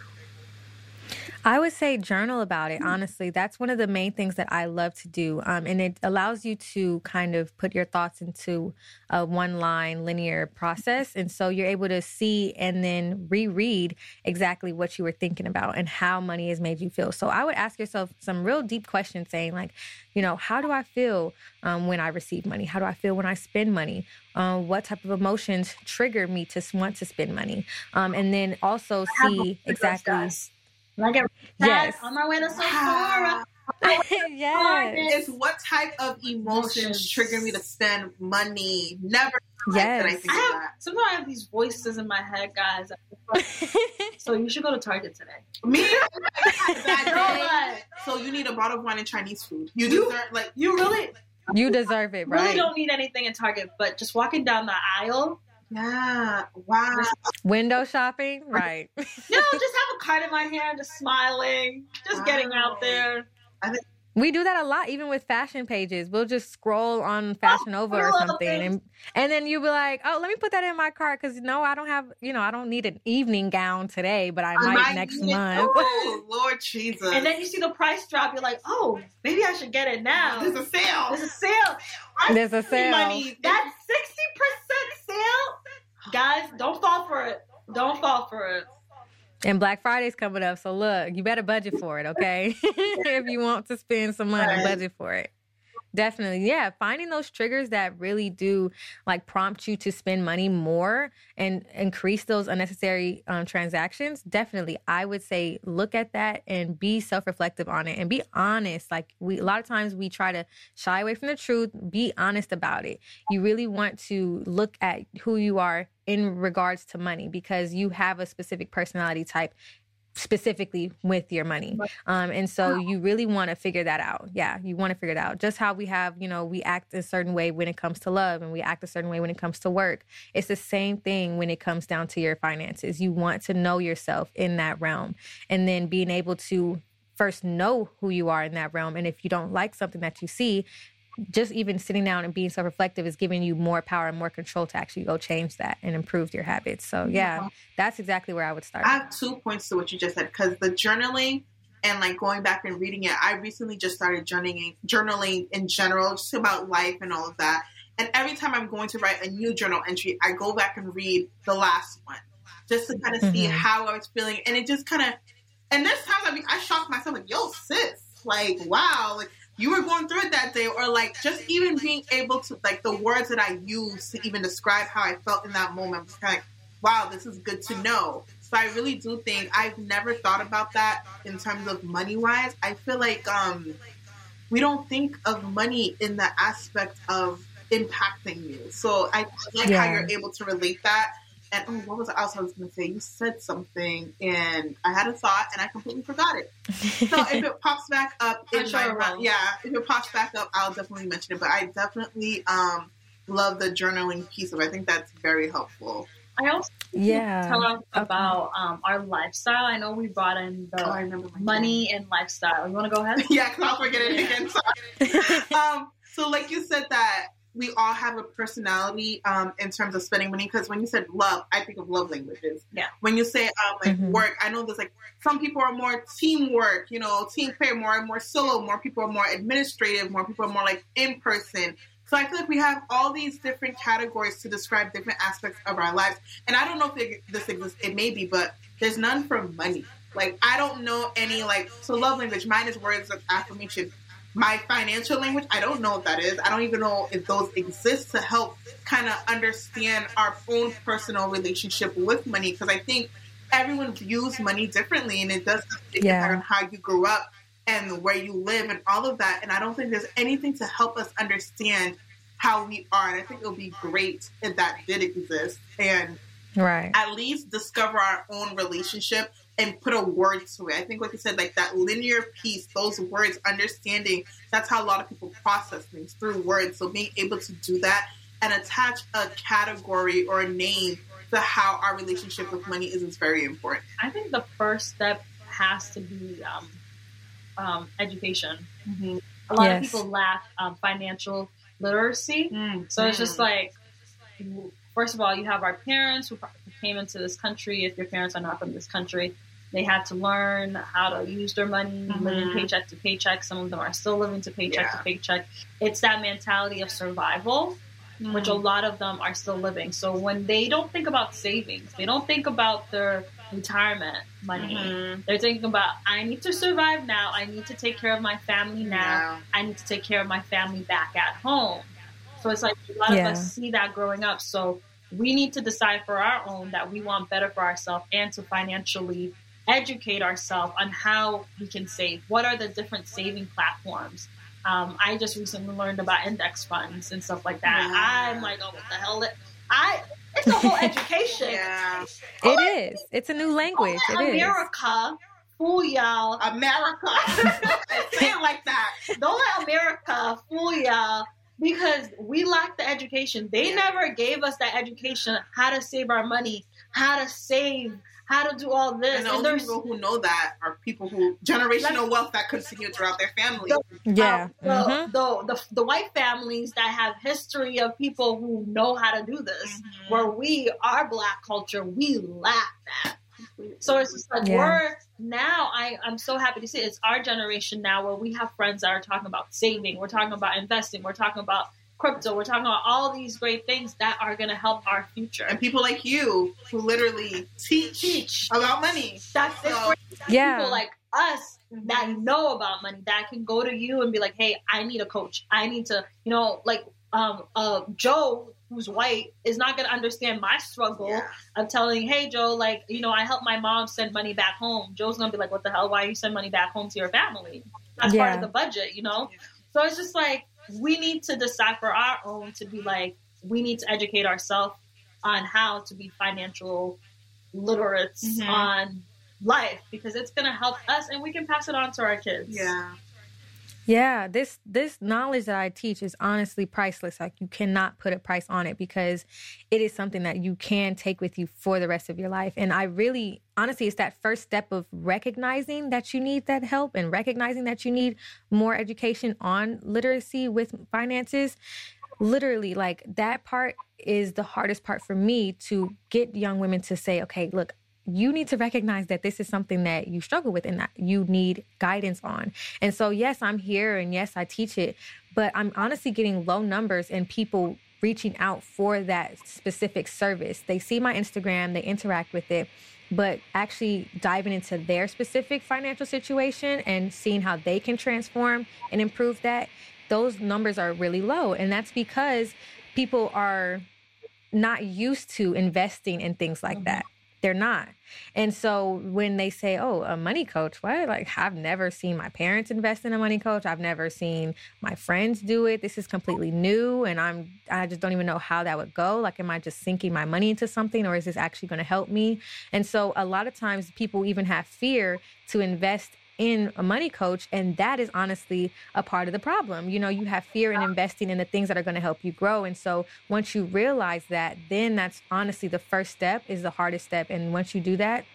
I would say journal about it. Honestly, that's one of the main things that I love to do, um, and it allows you to kind of put your thoughts into a one-line linear process, and so you're able to see and then reread exactly what you were thinking about and how money has made you feel. So I would ask yourself some real deep questions, saying like, you know, how do I feel um, when I receive money? How do I feel when I spend money? Uh, what type of emotions trigger me to want to spend money? Um, and then also see exactly. Like I yes. on my way to Sephora. yes. It's what type of emotions, emotions, trigger me to spend money. Never. Yes. I, I have, sometimes I have these voices in my head, guys. so you should go to Target today. Me? so you need a bottle of wine and Chinese food. You, you deserve like you really. You deserve it, right? Really don't need anything in Target, but just walking down the aisle yeah. Wow. Window shopping, right? no, just have a card in my hand, just smiling, just wow. getting out there. We do that a lot, even with fashion pages. We'll just scroll on oh, Fashion oh, Nova or something, and and then you'll be like, "Oh, let me put that in my cart because no, I don't have, you know, I don't need an evening gown today, but I, I might, might next month." Oh, Lord Jesus! And then you see the price drop, you're like, "Oh, maybe I should get it now." There's a sale. There's a sale. There's a sale. Money. That's sixty percent sale, guys. Don't fall for it. Don't fall for it. And Black Friday's coming up, so look, you better budget for it, okay? if you want to spend some money, budget for it. Definitely. Yeah. Finding those triggers that really do like prompt you to spend money more and increase those unnecessary um, transactions. Definitely. I would say look at that and be self reflective on it and be honest. Like we, a lot of times we try to shy away from the truth. Be honest about it. You really want to look at who you are in regards to money because you have a specific personality type specifically with your money. Um, and so you really want to figure that out. Yeah, you want to figure it out. Just how we have, you know, we act a certain way when it comes to love and we act a certain way when it comes to work. It's the same thing when it comes down to your finances. You want to know yourself in that realm and then being able to first know who you are in that realm. And if you don't like something that you see, just even sitting down and being self-reflective is giving you more power and more control to actually go change that and improve your habits. So yeah, that's exactly where I would start. I have two points to what you just said because the journaling and like going back and reading it, I recently just started journaling, journaling in general, just about life and all of that. And every time I'm going to write a new journal entry, I go back and read the last one just to kind of mm-hmm. see how I was feeling, and it just kind of. And there's times I mean, I shocked myself like, "Yo, sis, like, wow, like." You were going through it that day or like just even being able to like the words that I use to even describe how I felt in that moment was kind of like, wow, this is good to know. So I really do think I've never thought about that in terms of money wise. I feel like um we don't think of money in the aspect of impacting you. So I like yeah. how you're able to relate that and oh, what was else I was going to say? You said something, and I had a thought, and I completely forgot it. So if it pops back up in my mind, yeah, if it pops back up, I'll definitely mention it. But I definitely um, love the journaling piece of. it. I think that's very helpful. I also yeah talk about um, our lifestyle. I know we brought in the oh, money and lifestyle. You want to go ahead? yeah, because I'll forget it again. Sorry. um, so, like you said, that we all have a personality um, in terms of spending money. Because when you said love, I think of love languages. Yeah. When you say um, like mm-hmm. work, I know there's like some people are more teamwork, you know, team player, more and more solo. More people are more administrative. More people are more like in person. So I feel like we have all these different categories to describe different aspects of our lives. And I don't know if it, this exists. It may be, but there's none for money. Like I don't know any like so love language. Mine is words of affirmation my financial language, I don't know what that is. I don't even know if those exist to help kind of understand our own personal relationship with money because I think everyone views money differently and it does yeah. on how you grew up and where you live and all of that. And I don't think there's anything to help us understand how we are. And I think it would be great if that did exist and right. at least discover our own relationship and put a word to it. I think, like you said, like that linear piece, those words, understanding that's how a lot of people process things through words. So being able to do that and attach a category or a name to how our relationship with money is is very important. I think the first step has to be um, um, education. Mm-hmm. A lot yes. of people lack um, financial literacy, mm-hmm. so it's just like first of all, you have our parents who came into this country. If your parents are not from this country, they had to learn how to use their money, mm-hmm. living paycheck to paycheck. Some of them are still living to paycheck yeah. to paycheck. It's that mentality of survival, mm-hmm. which a lot of them are still living. So when they don't think about savings, they don't think about their retirement money. Mm-hmm. They're thinking about, I need to survive now. I need to take care of my family now. Yeah. I need to take care of my family back at home. So it's like a lot yeah. of us see that growing up. So we need to decide for our own that we want better for ourselves and to financially educate ourselves on how we can save. What are the different saving platforms? Um, I just recently learned about index funds and stuff like that. Yeah. I'm like, oh, what the hell? I it's a whole education. yeah, it is. It's a new language. It America, is. fool y'all. America, say it like that. Don't let America fool y'all because we lack the education. They yeah. never gave us that education how to save our money how to save, how to do all this. And the only people who know that are people who generational like, wealth that continue throughout their family. The, yeah, uh, mm-hmm. the, the, the, the white families that have history of people who know how to do this, mm-hmm. where we, our black culture, we lack that. So it's just like yeah. we're now. I I'm so happy to see it. it's our generation now where we have friends that are talking about saving. We're talking about investing. We're talking about crypto. We're talking about all these great things that are going to help our future. And people like you who literally teach, teach about money. That's so, it. Yeah. People like us that know about money that can go to you and be like, "Hey, I need a coach. I need to, you know, like um uh Joe who's white is not going to understand my struggle yeah. of telling, hey, Joe, like, you know, I helped my mom send money back home. Joe's going to be like, what the hell? Why you send money back home to your family? That's yeah. part of the budget, you know? Yeah. So it's just like, we need to decide for our own to be like, we need to educate ourselves on how to be financial literates mm-hmm. on life because it's going to help us and we can pass it on to our kids. Yeah. Yeah, this this knowledge that I teach is honestly priceless. Like you cannot put a price on it because it is something that you can take with you for the rest of your life. And I really honestly it's that first step of recognizing that you need that help and recognizing that you need more education on literacy with finances. Literally, like that part is the hardest part for me to get young women to say, okay, look, you need to recognize that this is something that you struggle with and that you need guidance on. And so, yes, I'm here and yes, I teach it, but I'm honestly getting low numbers and people reaching out for that specific service. They see my Instagram, they interact with it, but actually diving into their specific financial situation and seeing how they can transform and improve that, those numbers are really low. And that's because people are not used to investing in things like mm-hmm. that. They're not. And so when they say, oh, a money coach, what? Like, I've never seen my parents invest in a money coach. I've never seen my friends do it. This is completely new. And I'm, I just don't even know how that would go. Like, am I just sinking my money into something or is this actually going to help me? And so a lot of times people even have fear to invest in a money coach. And that is honestly a part of the problem. You know, you have fear in investing in the things that are going to help you grow. And so once you realize that, then that's honestly the first step is the hardest step. And once you do that,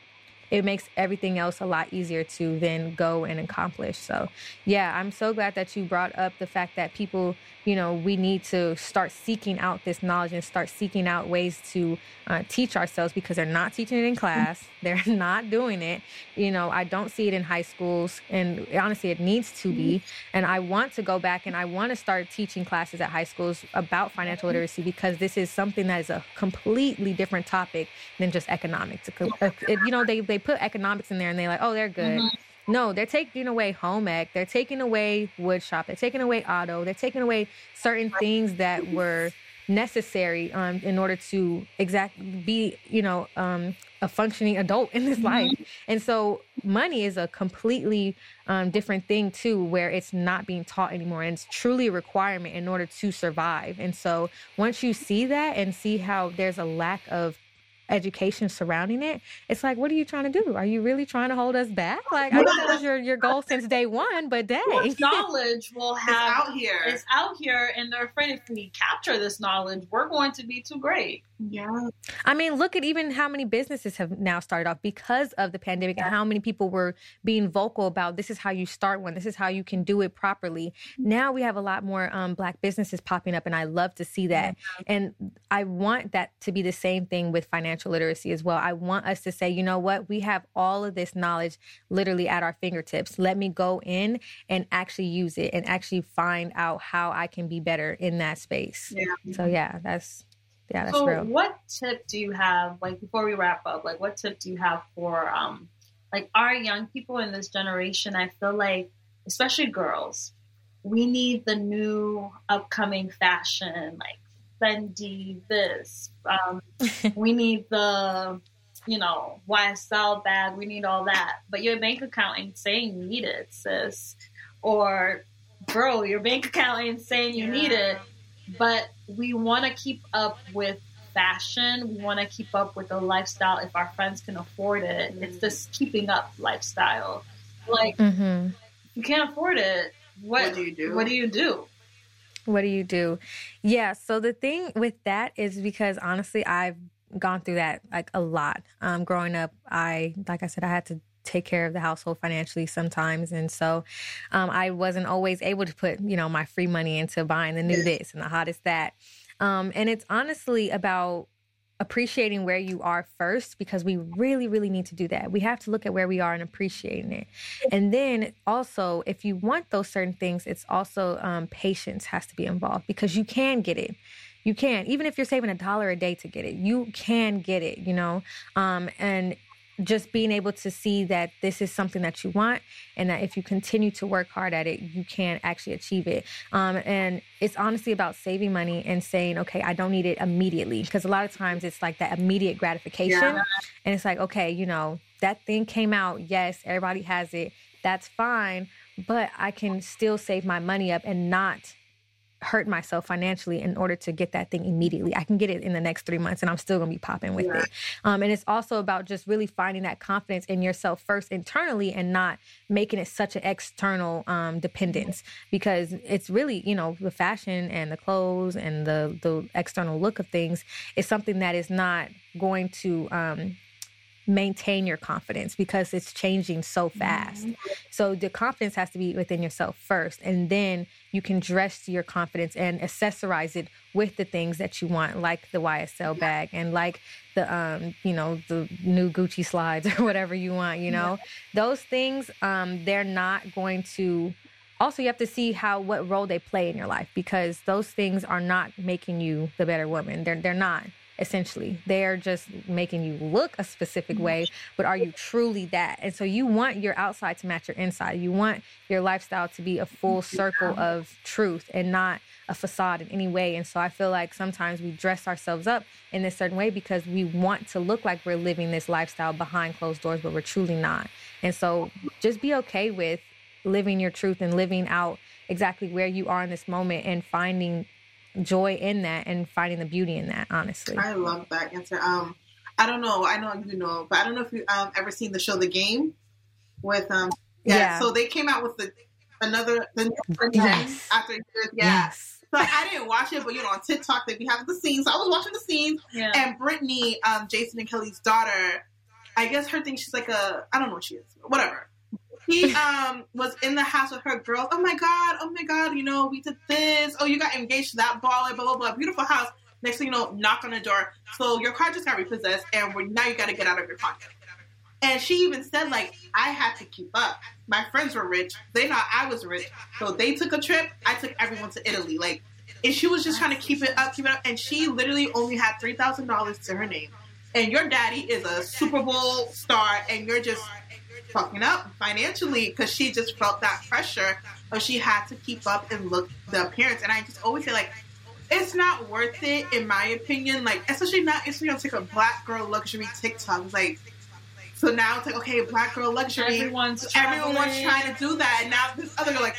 it makes everything else a lot easier to then go and accomplish. So, yeah, I'm so glad that you brought up the fact that people, you know, we need to start seeking out this knowledge and start seeking out ways to uh, teach ourselves because they're not teaching it in class. They're not doing it. You know, I don't see it in high schools, and honestly, it needs to be. Mm-hmm. And I want to go back and I want to start teaching classes at high schools about financial mm-hmm. literacy because this is something that is a completely different topic than just economics. Oh uh, uh, you know, they they put economics in there and they're like, oh, they're good. Mm-hmm. No, they're taking away home ec. They're taking away wood shop. They're taking away auto. They're taking away certain things that were necessary um, in order to exact be, you know, um, a functioning adult in this mm-hmm. life. And so money is a completely um, different thing too, where it's not being taught anymore. And it's truly a requirement in order to survive. And so once you see that and see how there's a lack of education surrounding it, it's like, what are you trying to do? Are you really trying to hold us back? Like, I know that was your, your goal since day one, but dang. What knowledge will have it's out here. It's out here, and they're afraid if we capture this knowledge, we're going to be too great. Yeah. I mean, look at even how many businesses have now started off because of the pandemic yeah. and how many people were being vocal about this is how you start one, this is how you can do it properly. Mm-hmm. Now we have a lot more um, Black businesses popping up, and I love to see that. And I want that to be the same thing with financial literacy as well. I want us to say, you know what, we have all of this knowledge literally at our fingertips. Let me go in and actually use it and actually find out how I can be better in that space. Yeah. So, yeah, that's yeah, that's so real. What tip do you have, like before we wrap up, like what tip do you have for um like our young people in this generation? I feel like, especially girls, we need the new upcoming fashion, like Fendi, this. Um, we need the, you know, YSL bag. We need all that. But your bank account ain't saying you need it, sis. Or, bro, your bank account ain't saying you yeah. need it but we want to keep up with fashion. We want to keep up with the lifestyle if our friends can afford it. Mm-hmm. It's this keeping up lifestyle. Like, mm-hmm. you can't afford it. What, what do you do? What do you do? What do you do? Yeah. So the thing with that is because honestly, I've gone through that like a lot. Um, growing up, I like I said, I had to take care of the household financially sometimes, and so um, I wasn't always able to put you know my free money into buying the new this and the hottest that. Um, and it's honestly about appreciating where you are first because we really really need to do that. We have to look at where we are and appreciating it. And then also if you want those certain things it's also um, patience has to be involved because you can get it. You can even if you're saving a dollar a day to get it you can get it you know? Um, and just being able to see that this is something that you want and that if you continue to work hard at it you can actually achieve it. Um, and it's honestly about saving money and saying okay i don't need it immediately. Because a lot of times it's like that immediate gratification. Yeah. and it's like okay you know that thing came out. Yes everybody has it. That's fine. But i can still save my money up and not hurt myself financially in order to get that thing immediately. I can get it in the next three months and I'm still gonna be popping with yeah. it. Um, and it's also about just really finding that confidence in yourself first internally and not making it such an external um, dependence because it's really, you know, the fashion and the clothes and the, the external look of things is something that is not going to um, maintain your confidence because it's changing so fast. Mm-hmm. So the confidence has to be within yourself first, and then you can dress your confidence and accessorize it with the things that you want, like the YSL bag and like the um, you know, the new Gucci slides or whatever you want. You know, those things um, they're not going to. Also, you have to see how what role they play in your life because those things are not making you the better woman. They're they're not essentially. They're just making you look a specific way, but are you truly that? And so you want your outside to match your inside. You want your lifestyle to be a full circle of truth and not a facade in any way. And so I feel like sometimes we dress ourselves up in this certain way because we want to look like we're living this lifestyle behind closed doors, but we're truly not. And so just be okay with living your truth and living out exactly where you are in this moment and finding joy in that and finding the beauty in that honestly i love that answer um i don't know i know you know but i don't know if you um ever seen the show the game with um yeah, yeah. so they came out with the another the yes. after years yeah yes. So I didn't watch it, but you know, on TikTok they be having the scenes. So I was watching the scenes, yeah. and Brittany, um, Jason and Kelly's daughter, I guess her thing, she's like a, I don't know what she is, whatever he um was in the house with her girls. Oh my god, oh my god, you know, we did this. Oh, you got engaged to that baller, blah blah blah. Beautiful house. Next thing you know, knock on the door. So your car just got repossessed, and now you got to get out of your pocket. And she even said, like, I had to keep up. My friends were rich. They thought I was rich. So they took a trip. I took everyone to Italy. Like, and she was just trying to keep it up, keep it up. And she literally only had $3,000 to her name. And your daddy is a Super Bowl star, and you're just fucking up financially because she just felt that pressure of she had to keep up and look the appearance. And I just always say like, it's not worth it in my opinion. Like especially not on like a black girl luxury TikTok. Like so now it's like okay, black girl luxury. Everyone's everyone's trying to do that, and now this other like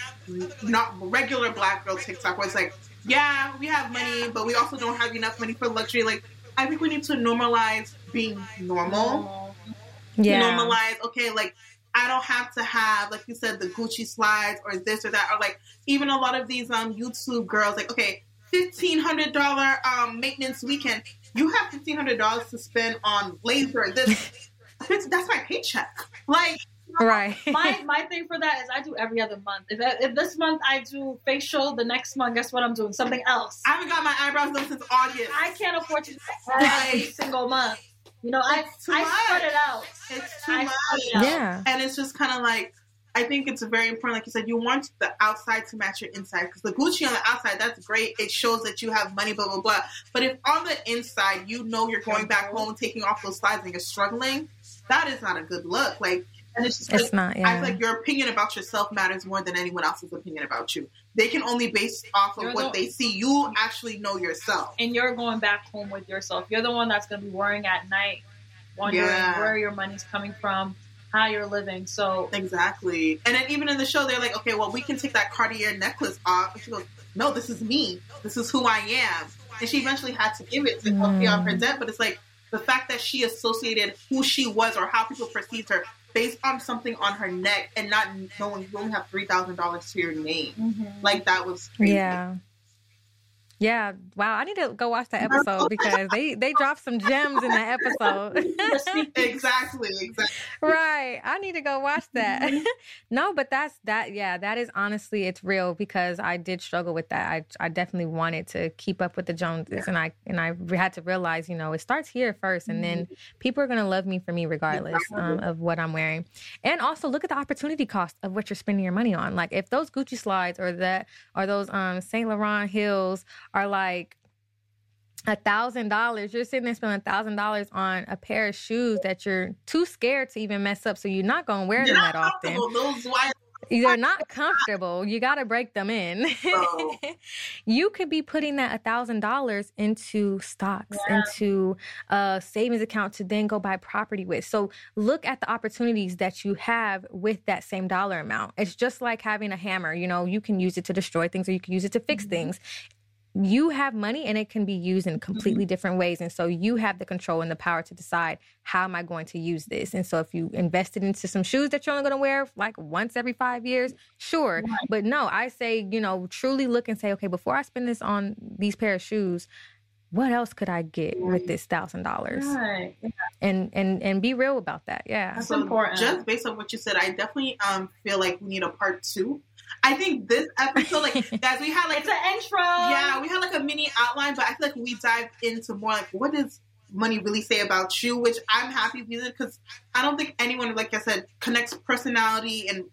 not regular black girl TikTok where it's like, yeah, we have money, but we also don't have enough money for luxury. Like I think we need to normalize being normal. Yeah. normalize, okay, like I don't have to have, like you said, the Gucci slides or this or that, or like even a lot of these um YouTube girls, like, okay, fifteen hundred dollar um maintenance weekend. You have fifteen hundred dollars to spend on laser. This that's my paycheck. Like right. my my thing for that is I do every other month. If, if this month I do facial, the next month, guess what I'm doing? Something else. I haven't got my eyebrows done since August. I can't afford to do every single month. You know, I I spread it out. It's too I much. It yeah, and it's just kind of like I think it's very important, like you said, you want the outside to match your inside because the Gucci on the outside that's great. It shows that you have money, blah blah blah. But if on the inside you know you're going back home, taking off those slides, and you're struggling, that is not a good look. Like and it's just it's like, not. Yeah. I feel like your opinion about yourself matters more than anyone else's opinion about you. They can only base off of you're what the, they see. You actually know yourself, and you're going back home with yourself. You're the one that's going to be worrying at night, wondering yeah. where your money's coming from, how you're living. So exactly. And then even in the show, they're like, okay, well, we can take that Cartier necklace off. And she goes, no, this is me. This is who I am. And she eventually had to give it to mm. pay off her debt. But it's like the fact that she associated who she was or how people perceived her based on something on her neck and not knowing you only have three thousand dollars to your name. Mm-hmm. Like that was crazy. Yeah. Yeah, wow. I need to go watch that episode because they they dropped some gems in that episode. exactly, exactly. Right. I need to go watch that. Mm-hmm. no, but that's that yeah, that is honestly it's real because I did struggle with that. I I definitely wanted to keep up with the Joneses yeah. and I and I had to realize, you know, it starts here first and mm-hmm. then people are going to love me for me regardless um, of what I'm wearing. And also look at the opportunity cost of what you're spending your money on. Like if those Gucci slides or that or those um Saint Laurent heels are like a thousand dollars. You're sitting there spending a thousand dollars on a pair of shoes that you're too scared to even mess up so you're not going to wear them that often. They're not comfortable. You got to break them in. Oh. you could be putting that a thousand dollars into stocks yeah. into a savings account to then go buy property with. So look at the opportunities that you have with that same dollar amount. It's just like having a hammer you know? You can use it to destroy things or you can use it to fix mm-hmm. things you have money and it can be used in completely mm-hmm. different ways. And so you have the control and the power to decide how am I going to use this. And so if you invested into some shoes that you're only going to wear like once every five years, sure. Right. But no, I say, you know, truly look and say, okay, before I spend this on these pair of shoes, what else could I get right. with this thousand dollars? Right. And and and be real about that. Yeah. That's so important. Just based on what you said, I definitely um feel like we need a part two I think this episode, like, guys, we had like it's an intro. Yeah, we had like a mini outline, but I feel like we dived into more like what does money really say about you, which I'm happy with it because I don't think anyone, like I said, connects personality and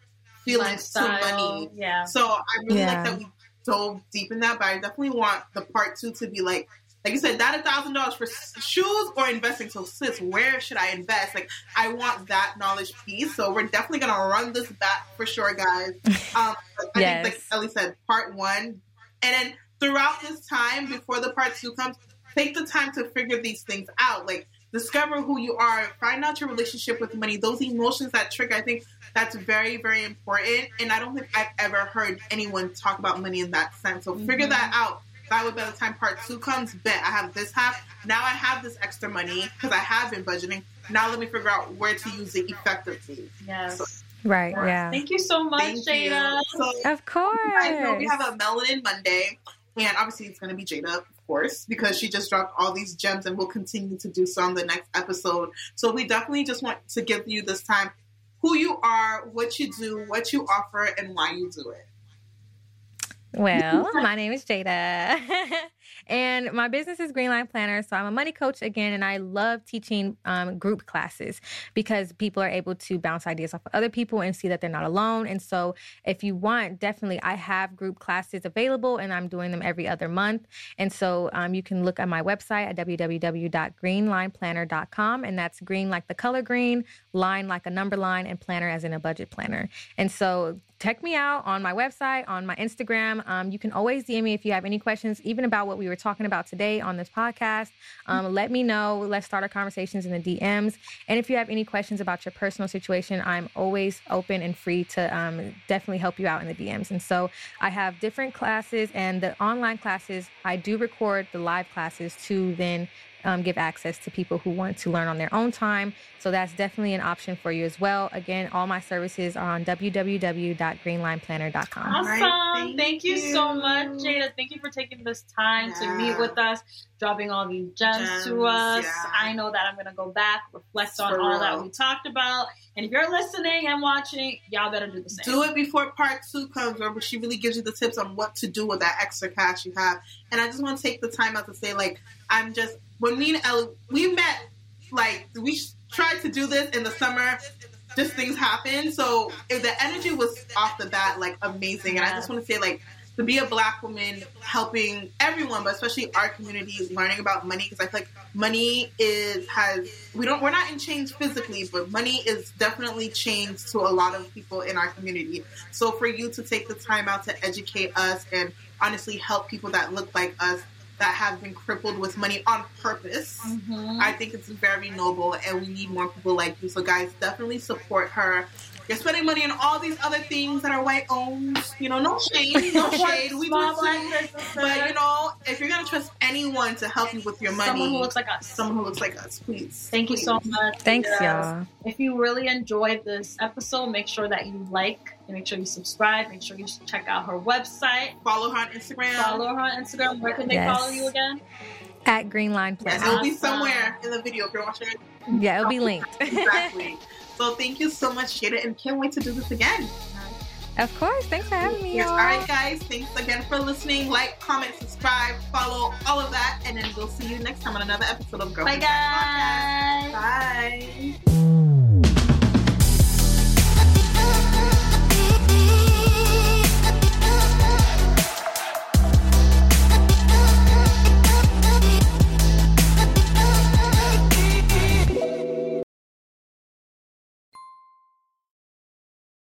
feelings Lifestyle. to money. Yeah. So I really yeah. like that we dove deep in that, but I definitely want the part two to be like like you said, that a thousand dollars for shoes or investing. So sis, where should I invest? Like I want that knowledge piece. So we're definitely gonna run this back for sure, guys. Um, I yes. think like Ellie said, part one, and then throughout this time before the part two comes, take the time to figure these things out. Like discover who you are, find out your relationship with money, those emotions that trigger. I think that's very, very important. And I don't think I've ever heard anyone talk about money in that sense. So figure mm-hmm. that out that way by the time part two comes, bet I have this half. Now I have this extra money because I have been budgeting. Now let me figure out where to use it effectively. Yes. So, right. Yeah. Thank you so much, Jada. So, of course. I know we have a Melanin Monday, and obviously it's going to be Jada, of course, because she just dropped all these gems, and we'll continue to do so on the next episode. So we definitely just want to give you this time who you are, what you do, what you offer, and why you do it. Well, my name is Jada. And my business is Greenline Planner. So I'm a money coach again, and I love teaching um, group classes because people are able to bounce ideas off of other people and see that they're not alone. And so if you want, definitely, I have group classes available and I'm doing them every other month. And so um, you can look at my website at www.greenlineplanner.com. And that's green like the color green, line like a number line, and planner as in a budget planner. And so check me out on my website, on my Instagram. Um, you can always DM me if you have any questions, even about what we were talking about today on this podcast. Um, let me know. Let's start our conversations in the DMs. And if you have any questions about your personal situation, I'm always open and free to um, definitely help you out in the DMs. And so I have different classes and the online classes, I do record the live classes to then um, give access to people who want to learn on their own time. So that's definitely an option for you as well. Again, all my services are on www.greenlineplanner.com. Awesome. Right, thank, thank you. you. so much, Jada. Thank you for taking this time yeah. to meet with us, dropping all these gems, gems to us. Yeah. I know that I'm going to go back, reflect on for all real. that we talked about. And if you're listening and watching, y'all better do the same. Do it before part two comes, where she really gives you the tips on what to do with that extra cash you have. And I just want to take the time out to say, like, I'm just when me and Ellie we met, like we tried to do this in the summer. Just things happen, so the energy was off the bat like amazing, and I just want to say like to be a black woman helping everyone, but especially our community, learning about money because I feel like money is has we don't we're not in chains physically, but money is definitely changed to a lot of people in our community. So for you to take the time out to educate us and honestly help people that look like us that have been crippled with money on purpose. Mm-hmm. I think it's very noble, and we need more people like you. So, guys, definitely support her. You're spending money on all these other things that are white owned. You know, no shade, no shade. We do too. But you know, if you're gonna trust anyone to help you with your money, Someone who looks like us. someone who looks like us, please. Thank you so much. Thanks, Yes. y'all. If you really enjoyed this episode, make sure that you like and make sure you subscribe. Make sure you check out her website. Follow her on Instagram. Follow her on Instagram. Where can they Yes. follow you again? At Green Line Plus. Yes, it'll be somewhere in the video if you're watching. Yeah, it'll be linked. Exactly. so thank you so much, Jada, and can't wait to do this again. of course. Thanks for having me, Yes, y'all. all right, guys. Thanks again for listening. Like, comment, subscribe, follow, all of that, and then we'll see you next time on another episode of Girl Bye, Podcast. guys. Bye.